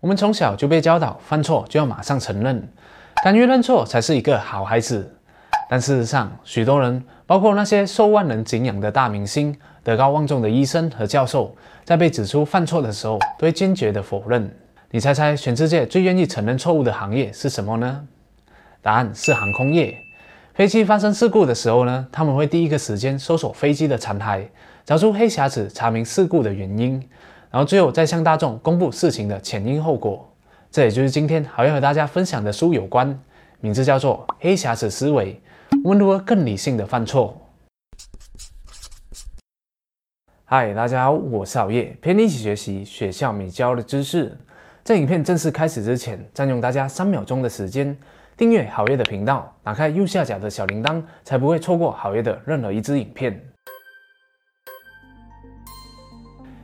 我们从小就被教导，犯错就要马上承认，敢于认错才是一个好孩子。但事实上，许多人，包括那些受万人敬仰的大明星、德高望重的医生和教授，在被指出犯错的时候，都会坚决的否认。你猜猜，全世界最愿意承认错误的行业是什么呢？答案是航空业。飞机发生事故的时候呢，他们会第一个时间搜索飞机的残骸，找出黑匣子，查明事故的原因，然后最后再向大众公布事情的前因后果。这也就是今天好要和大家分享的书有关，名字叫做《黑匣子思维》，我们如何更理性的犯错。嗨，大家好，我是熬夜，陪你一起学习学校没教的知识。在影片正式开始之前，占用大家三秒钟的时间，订阅好业的频道，打开右下角的小铃铛，才不会错过好业的任何一支影片。《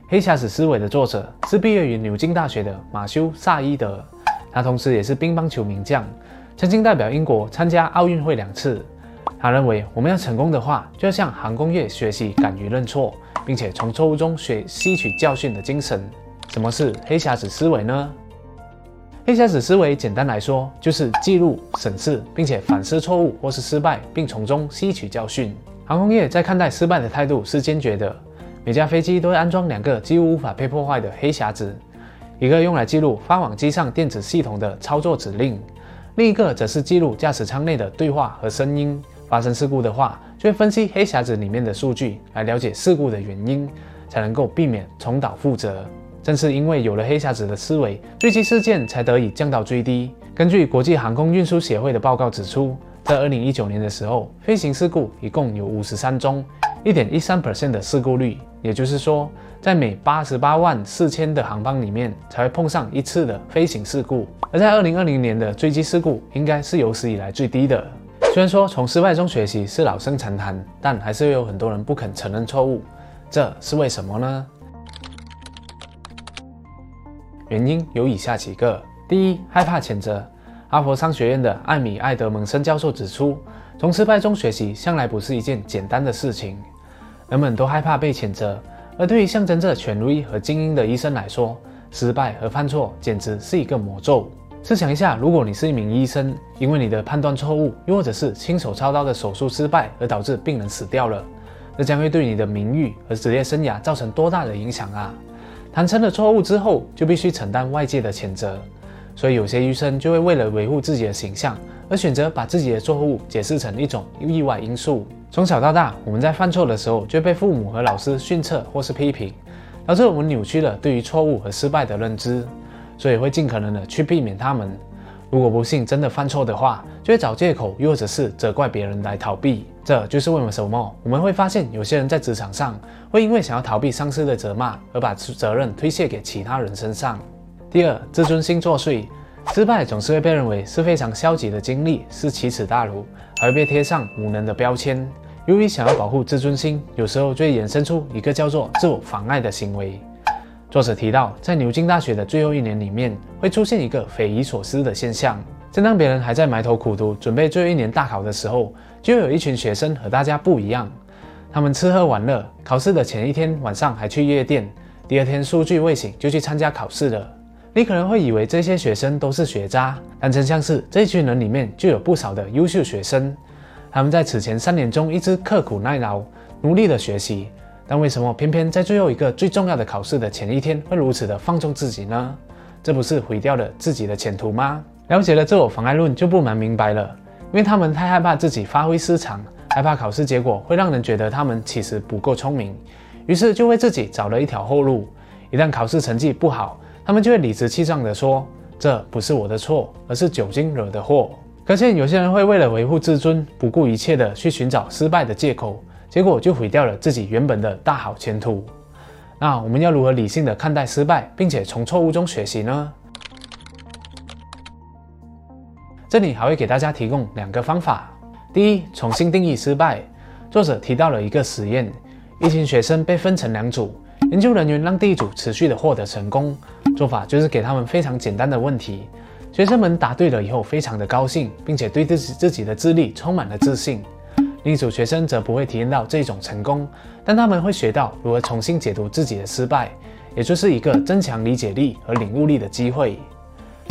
黑匣子思维》的作者是毕业于牛津大学的马修·萨伊德，他同时也是乒乓球名将，曾经代表英国参加奥运会两次。他认为，我们要成功的话，就要向航空业学习敢于认错，并且从错误中学吸取教训的精神。什么是黑匣子思维呢？黑匣子思维简单来说，就是记录、审视，并且反思错误或是失败，并从中吸取教训。航空业在看待失败的态度是坚决的，每架飞机都会安装两个几乎无法被破坏的黑匣子，一个用来记录发往机上电子系统的操作指令，另一个则是记录驾驶舱内的对话和声音。发生事故的话，就会分析黑匣子里面的数据，来了解事故的原因，才能够避免重蹈覆辙。正是因为有了黑匣子的思维，坠机事件才得以降到最低。根据国际航空运输协会的报告指出，在二零一九年的时候，飞行事故一共有五十三宗，一点一三 percent 的事故率。也就是说，在每八十八万四千的航班里面，才会碰上一次的飞行事故。而在二零二零年的坠机事故，应该是有史以来最低的。虽然说从失败中学习是老生常谈，但还是有很多人不肯承认错误，这是为什么呢？原因有以下几个：第一，害怕谴责。哈佛商学院的艾米·艾德蒙森教授指出，从失败中学习向来不是一件简单的事情。人们都害怕被谴责，而对于象征着权威和精英的医生来说，失败和犯错简直是一个魔咒。试想一下，如果你是一名医生，因为你的判断错误，又或者是亲手操刀的手术失败而导致病人死掉了，那将会对你的名誉和职业生涯造成多大的影响啊！谈成了错误之后，就必须承担外界的谴责，所以有些医生就会为了维护自己的形象，而选择把自己的错误解释成一种意外因素。从小到大，我们在犯错的时候就被父母和老师训斥或是批评，导致我们扭曲了对于错误和失败的认知，所以会尽可能的去避免他们。如果不幸真的犯错的话，就会找借口，又或者是责怪别人来逃避。这就是为什么我们会发现有些人在职场上会因为想要逃避上司的责骂，而把责任推卸给其他人身上。第二，自尊心作祟，失败总是会被认为是非常消极的经历，是奇耻大辱，还会被贴上无能的标签。由于想要保护自尊心，有时候就会衍生出一个叫做自我妨碍的行为。作者提到，在牛津大学的最后一年里面，会出现一个匪夷所思的现象：正当别人还在埋头苦读，准备最后一年大考的时候，就有一群学生和大家不一样。他们吃喝玩乐，考试的前一天晚上还去夜店，第二天数据未醒就去参加考试了。你可能会以为这些学生都是学渣，但真相是，这群人里面就有不少的优秀学生。他们在此前三年中一直刻苦耐劳，努力的学习。但为什么偏偏在最后一个最重要的考试的前一天会如此的放纵自己呢？这不是毁掉了自己的前途吗？了解了自我妨碍论就不难明白了，因为他们太害怕自己发挥失常，害怕考试结果会让人觉得他们其实不够聪明，于是就为自己找了一条后路。一旦考试成绩不好，他们就会理直气壮地说：“这不是我的错，而是酒精惹的祸。”可见有些人会为了维护自尊，不顾一切地去寻找失败的借口。结果就毁掉了自己原本的大好前途。那我们要如何理性的看待失败，并且从错误中学习呢？这里还会给大家提供两个方法。第一，重新定义失败。作者提到了一个实验，一群学生被分成两组，研究人员让第一组持续的获得成功。做法就是给他们非常简单的问题，学生们答对了以后非常的高兴，并且对自己自己的智力充满了自信。另一组学生则不会体验到这种成功，但他们会学到如何重新解读自己的失败，也就是一个增强理解力和领悟力的机会。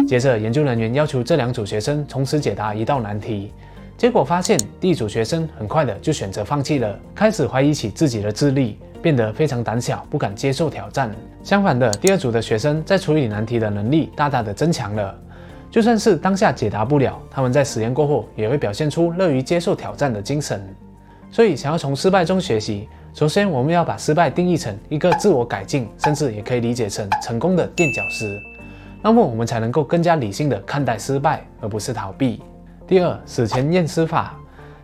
接着，研究人员要求这两组学生同时解答一道难题，结果发现第一组学生很快的就选择放弃了，开始怀疑起自己的智力，变得非常胆小，不敢接受挑战。相反的，第二组的学生在处理难题的能力大大的增强了，就算是当下解答不了，他们在实验过后也会表现出乐于接受挑战的精神。所以，想要从失败中学习，首先我们要把失败定义成一个自我改进，甚至也可以理解成成功的垫脚石。那么我们才能够更加理性的看待失败，而不是逃避。第二，死前验尸法，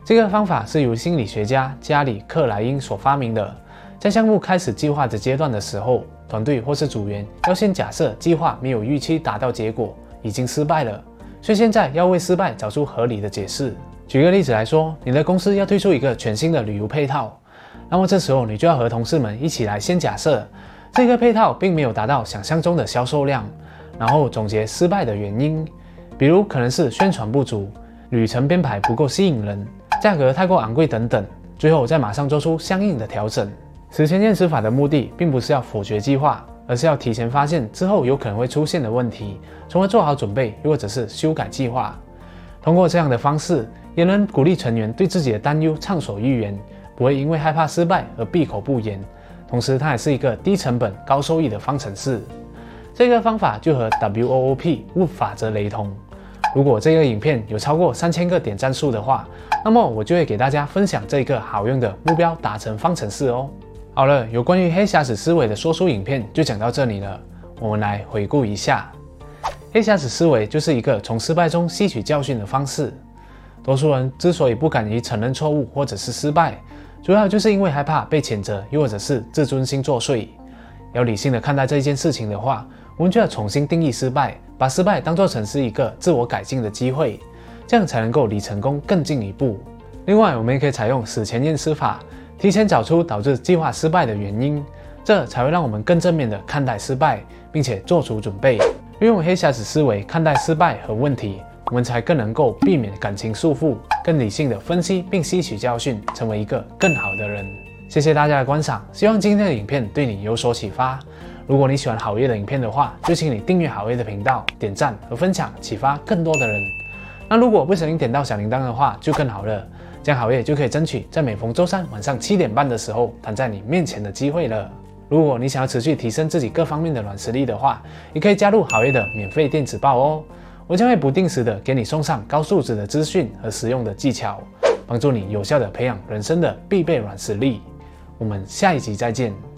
这个方法是由心理学家加里克莱因所发明的。在项目开始计划的阶段的时候，团队或是组员要先假设计划没有预期达到结果，已经失败了，所以现在要为失败找出合理的解释。举个例子来说，你的公司要推出一个全新的旅游配套，那么这时候你就要和同事们一起来先假设，这个配套并没有达到想象中的销售量。然后总结失败的原因，比如可能是宣传不足、旅程编排不够吸引人、价格太过昂贵等等。最后再马上做出相应的调整。死前验尸法的目的，并不是要否决计划，而是要提前发现之后有可能会出现的问题，从而做好准备，或者是修改计划。通过这样的方式，也能鼓励成员对自己的担忧畅所欲言，不会因为害怕失败而闭口不言。同时，它也是一个低成本高收益的方程式。这个方法就和 W O O P 物法则雷同。如果这个影片有超过三千个点赞数的话，那么我就会给大家分享这个好用的目标达成方程式哦。好了，有关于黑匣子思维的说书影片就讲到这里了。我们来回顾一下，黑匣子思维就是一个从失败中吸取教训的方式。多数人之所以不敢于承认错误或者是失败，主要就是因为害怕被谴责，又或者是自尊心作祟。要理性的看待这件事情的话，我们就要重新定义失败，把失败当作成是一个自我改进的机会，这样才能够离成功更进一步。另外，我们也可以采用死前验尸法，提前找出导致计划失败的原因，这才会让我们更正面的看待失败，并且做出准备。运用黑匣子思维看待失败和问题，我们才更能够避免感情束缚，更理性的分析并吸取教训，成为一个更好的人。谢谢大家的观赏，希望今天的影片对你有所启发。如果你喜欢好业的影片的话，就请你订阅好业的频道，点赞和分享，启发更多的人。那如果不小心点到小铃铛的话，就更好了，这样好业就可以争取在每逢周三晚上七点半的时候躺在你面前的机会了。如果你想要持续提升自己各方面的软实力的话，也可以加入好业的免费电子报哦，我将会不定时的给你送上高素质的资讯和实用的技巧，帮助你有效的培养人生的必备软实力。我们下一集再见。